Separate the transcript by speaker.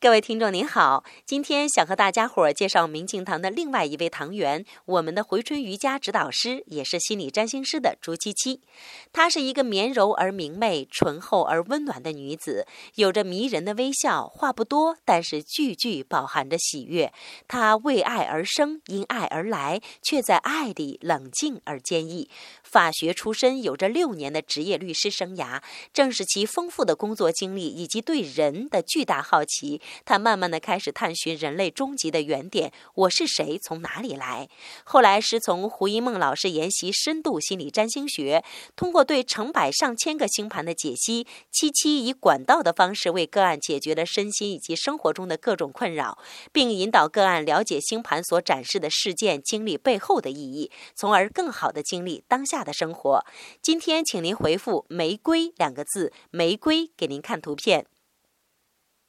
Speaker 1: 各位听众您好，今天想和大家伙介绍明镜堂的另外一位堂员，我们的回春瑜伽指导师，也是心理占星师的朱七七。她是一个绵柔而明媚、醇厚而温暖的女子，有着迷人的微笑，话不多，但是句句饱含着喜悦。她为爱而生，因爱而来，却在爱里冷静而坚毅。法学出身，有着六年的职业律师生涯，正是其丰富的工作经历以及对人的巨大好奇。他慢慢的开始探寻人类终极的原点：我是谁？从哪里来？后来师从胡一梦老师研习深度心理占星学，通过对成百上千个星盘的解析，七七以管道的方式为个案解决了身心以及生活中的各种困扰，并引导个案了解星盘所展示的事件经历背后的意义，从而更好的经历当下的生活。今天，请您回复“玫瑰”两个字，玫瑰给您看图片。